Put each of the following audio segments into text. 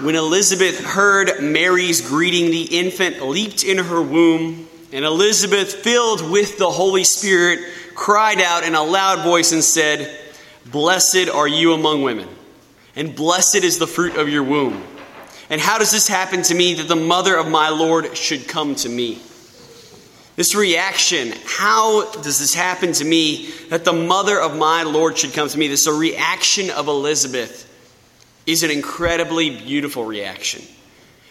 When Elizabeth heard Mary's greeting, the infant leaped in her womb, and Elizabeth, filled with the Holy Spirit, cried out in a loud voice and said, Blessed are you among women, and blessed is the fruit of your womb. And how does this happen to me that the mother of my Lord should come to me? This reaction, how does this happen to me that the mother of my Lord should come to me? This is a reaction of Elizabeth is an incredibly beautiful reaction.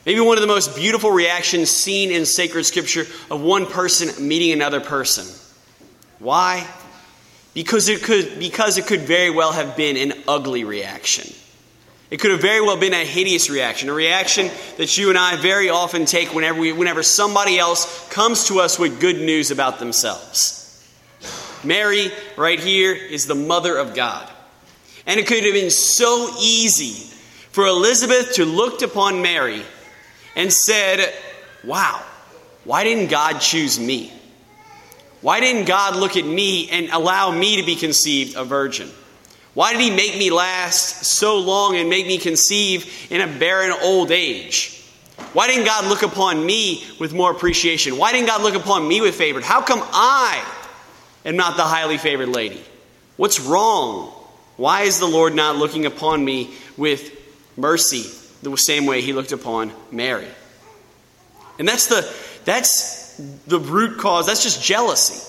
Maybe one of the most beautiful reactions seen in sacred scripture of one person meeting another person. Why? Because it could, because it could very well have been an ugly reaction. It could have very well been a hideous reaction, a reaction that you and I very often take whenever, we, whenever somebody else comes to us with good news about themselves. Mary, right here, is the mother of God. And it could have been so easy for Elizabeth to looked upon Mary and said, Wow, why didn't God choose me? Why didn't God look at me and allow me to be conceived a virgin? Why did He make me last so long and make me conceive in a barren old age? Why didn't God look upon me with more appreciation? Why didn't God look upon me with favor? How come I am not the highly favored lady? What's wrong? Why is the Lord not looking upon me with mercy the same way he looked upon Mary? And that's the that's the root cause. That's just jealousy.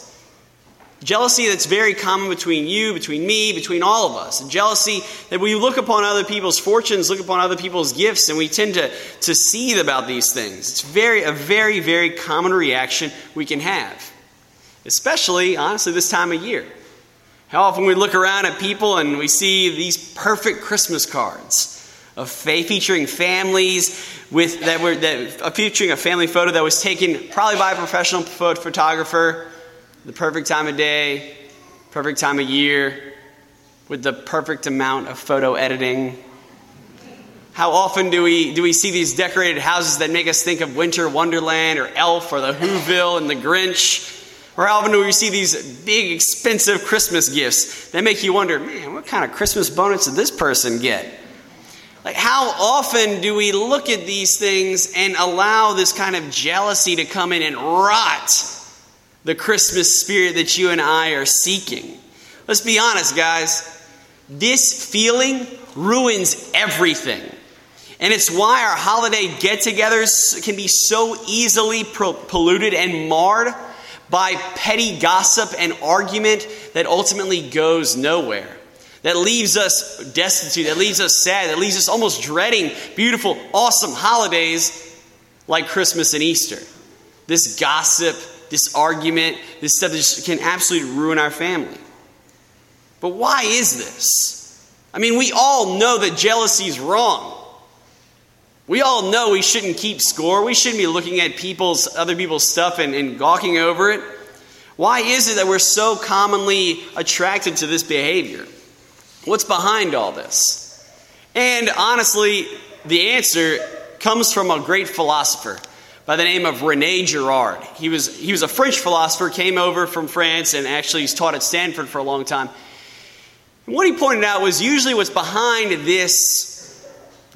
Jealousy that's very common between you, between me, between all of us. Jealousy that we look upon other people's fortunes, look upon other people's gifts, and we tend to, to seethe about these things. It's very a very, very common reaction we can have. Especially, honestly, this time of year. How often we look around at people and we see these perfect Christmas cards of featuring families with that were that featuring a family photo that was taken probably by a professional photographer, the perfect time of day, perfect time of year, with the perfect amount of photo editing. How often do we do we see these decorated houses that make us think of Winter Wonderland or Elf or the Whoville and the Grinch? Or how often do we see these big, expensive Christmas gifts that make you wonder, man, what kind of Christmas bonus did this person get? Like, how often do we look at these things and allow this kind of jealousy to come in and rot the Christmas spirit that you and I are seeking? Let's be honest, guys. This feeling ruins everything. And it's why our holiday get togethers can be so easily polluted and marred by petty gossip and argument that ultimately goes nowhere. That leaves us destitute, that leaves us sad, that leaves us almost dreading beautiful, awesome holidays like Christmas and Easter. This gossip, this argument, this stuff that can absolutely ruin our family. But why is this? I mean, we all know that jealousy is wrong. We all know we shouldn't keep score. We shouldn't be looking at people's other people's stuff and, and gawking over it. Why is it that we're so commonly attracted to this behavior? What's behind all this? And honestly, the answer comes from a great philosopher by the name of Rene Girard. He was, he was a French philosopher, came over from France, and actually he's taught at Stanford for a long time. And what he pointed out was usually what's behind this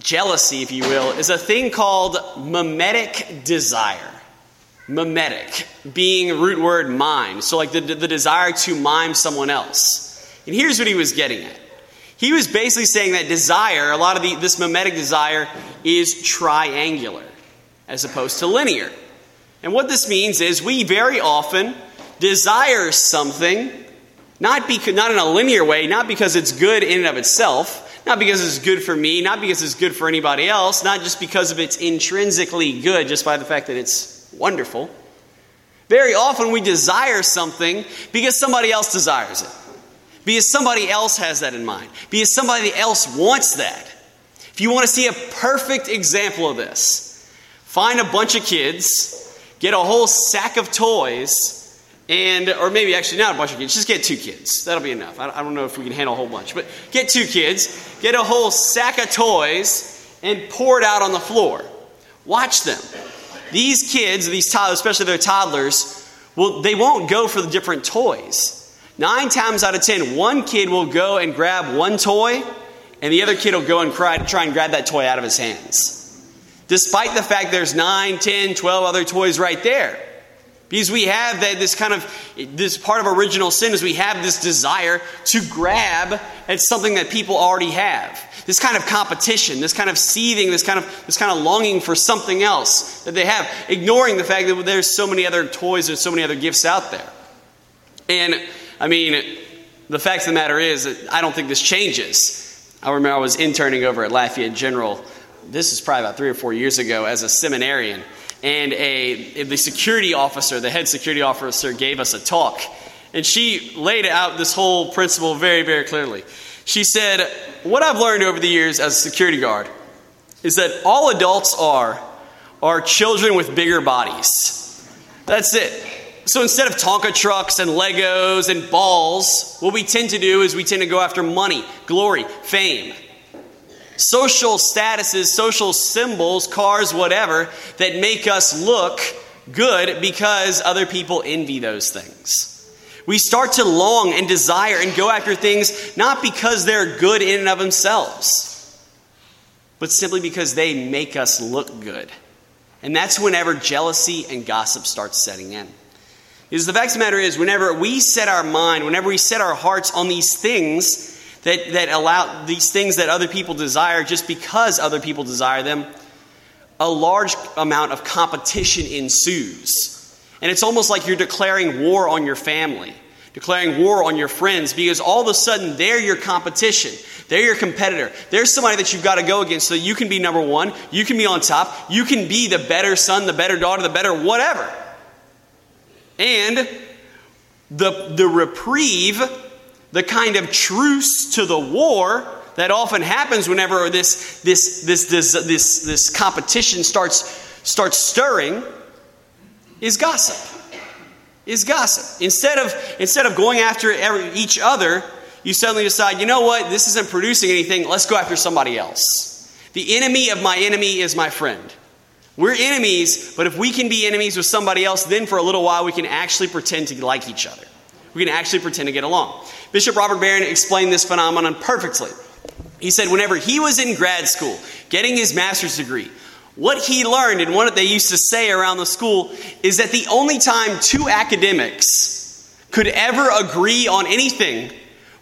jealousy, if you will, is a thing called mimetic desire. Mimetic, being root word mime. So, like the, the desire to mime someone else. And here's what he was getting at. He was basically saying that desire, a lot of the, this mimetic desire, is triangular as opposed to linear. And what this means is we very often desire something, not, because, not in a linear way, not because it's good in and of itself, not because it's good for me, not because it's good for anybody else, not just because of it's intrinsically good, just by the fact that it's wonderful. Very often we desire something because somebody else desires it, because somebody else has that in mind, because somebody else wants that. If you want to see a perfect example of this, find a bunch of kids, get a whole sack of toys, and or maybe actually not a bunch of kids just get two kids. That'll be enough. I, don't know if we can handle a whole bunch but get two kids get a whole sack of toys and pour it out on the floor. Watch them. These kids these toddlers especially their toddlers well they won't go for the different toys. Nine times out of ten one kid will go and grab one toy and the other kid will go and cry, try and grab that toy out of his hands. Despite the fact there's 9, 10, 12 other toys right there. Because we have that this kind of this part of original sin is we have this desire to grab at something that people already have. This kind of competition, this kind of seething, this kind of this kind of longing for something else that they have, ignoring the fact that there's so many other toys and so many other gifts out there. And I mean, the fact of the matter is that I don't think this changes. I remember I was interning over at Lafayette General. This is probably about three or four years ago as a seminarian and a, the security officer, the head security officer, gave us a talk. And she laid out this whole principle very, very clearly. She said, What I've learned over the years as a security guard is that all adults are are children with bigger bodies. That's it. So instead of Tonka trucks and Legos and balls, what we tend to do is we tend to go after money, glory, fame social statuses, social symbols, cars, whatever, that make us look good because other people envy those things. We start to long and desire and go after things not because they're good in and of themselves, but simply because they make us look good. And that's whenever jealousy and gossip starts setting in. Because the fact of the matter is, whenever we set our mind, whenever we set our hearts on these things, that, that allow these things that other people desire just because other people desire them, a large amount of competition ensues. And it's almost like you're declaring war on your family, declaring war on your friends, because all of a sudden they're your competition. They're your competitor. There's somebody that you've got to go against so you can be number one, you can be on top, you can be the better son, the better daughter, the better whatever. And the, the reprieve the kind of truce to the war that often happens whenever this, this, this, this, this, this competition starts, starts stirring is gossip. Is gossip. Instead of, instead of going after every, each other, you suddenly decide, you know what, this isn't producing anything, let's go after somebody else. The enemy of my enemy is my friend. We're enemies, but if we can be enemies with somebody else, then for a little while we can actually pretend to like each other. We can actually pretend to get along. Bishop Robert Barron explained this phenomenon perfectly. He said, whenever he was in grad school getting his master's degree, what he learned and what they used to say around the school is that the only time two academics could ever agree on anything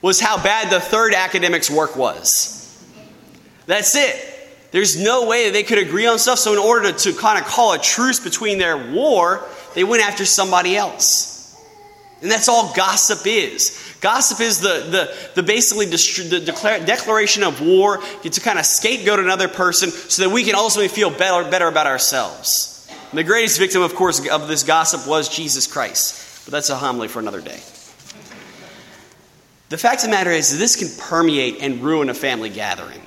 was how bad the third academic's work was. That's it. There's no way that they could agree on stuff. So, in order to, to kind of call a truce between their war, they went after somebody else. And that's all gossip is. Gossip is the, the, the basically the declare, declaration of war to kind of scapegoat another person so that we can ultimately feel better, better about ourselves. And the greatest victim, of course, of this gossip was Jesus Christ. But that's a homily for another day. The fact of the matter is, this can permeate and ruin a family gathering.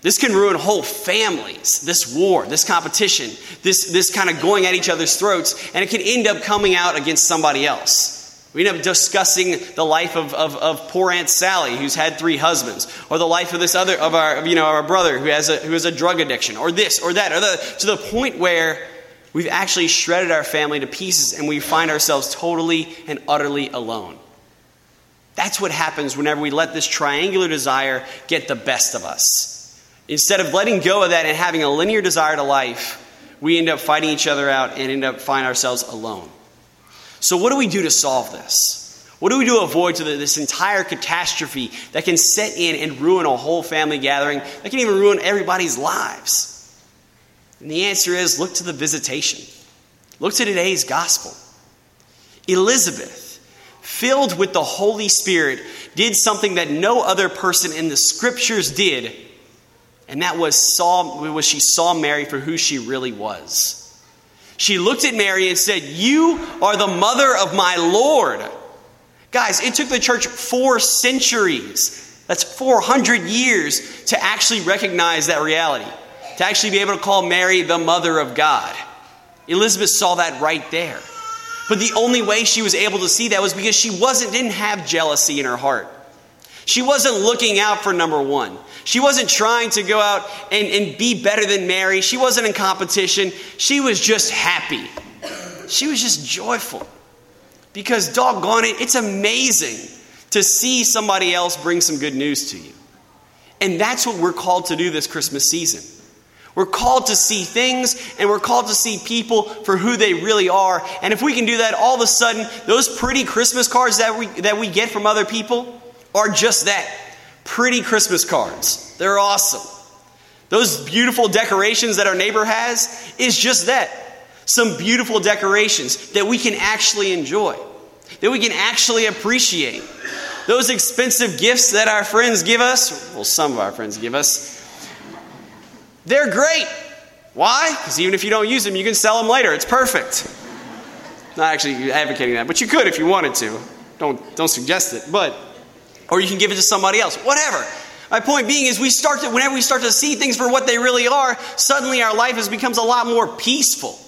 This can ruin whole families, this war, this competition, this, this kind of going at each other's throats, and it can end up coming out against somebody else. We end up discussing the life of, of, of, poor Aunt Sally, who's had three husbands, or the life of this other of our you know our brother who has a who has a drug addiction, or this or that, or the, to the point where we've actually shredded our family to pieces and we find ourselves totally and utterly alone. That's what happens whenever we let this triangular desire get the best of us. Instead of letting go of that and having a linear desire to life, we end up fighting each other out and end up finding ourselves alone. So, what do we do to solve this? What do we do to avoid to this entire catastrophe that can set in and ruin a whole family gathering, that can even ruin everybody's lives? And the answer is look to the visitation. Look to today's gospel. Elizabeth, filled with the Holy Spirit, did something that no other person in the scriptures did, and that was saw was she saw Mary for who she really was. She looked at Mary and said, You are the mother of my Lord. Guys, it took the church four centuries, that's 400 years, to actually recognize that reality, to actually be able to call Mary the mother of God. Elizabeth saw that right there. But the only way she was able to see that was because she wasn't didn't have jealousy in her heart. She wasn't looking out for number one. She wasn't trying to go out and, and be better than Mary. She wasn't in competition. She was just happy. She was just joyful. Because, doggone it, it's amazing to see somebody else bring some good news to you. And that's what we're called to do this Christmas season. We're called to see things and we're called to see people for who they really are. And if we can do that, all of a sudden, those pretty Christmas cards that we, that we get from other people are just that pretty Christmas cards. They're awesome. Those beautiful decorations that our neighbor has is just that some beautiful decorations that we can actually enjoy, that we can actually appreciate. Those expensive gifts that our friends give us, well, some of our friends give us, they're great. Why? Because even if you don't use them, you can sell them later. It's perfect. Not actually advocating that, but you could if you wanted to. Don't, don't suggest it. But, or you can give it to somebody else. Whatever. My point being is we start to, whenever we start to see things for what they really are, suddenly our life has becomes a lot more peaceful.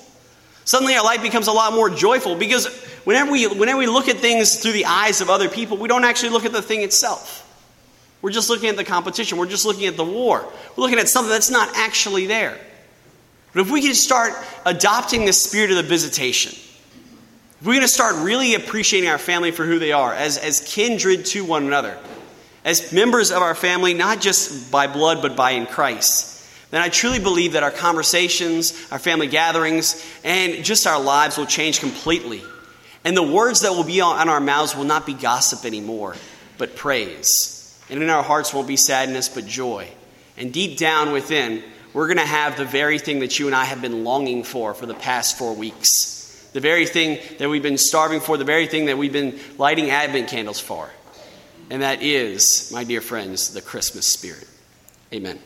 Suddenly our life becomes a lot more joyful because whenever we, whenever we look at things through the eyes of other people, we don't actually look at the thing itself. We're just looking at the competition. We're just looking at the war. We're looking at something that's not actually there. But if we can start adopting the spirit of the visitation, we're going to start really appreciating our family for who they are, as, as kindred to one another, as members of our family, not just by blood, but by in Christ, then I truly believe that our conversations, our family gatherings, and just our lives will change completely. And the words that will be on our mouths will not be gossip anymore, but praise. And in our hearts won't be sadness, but joy. And deep down within, we're going to have the very thing that you and I have been longing for for the past four weeks. The very thing that we've been starving for, the very thing that we've been lighting Advent candles for. And that is, my dear friends, the Christmas spirit. Amen.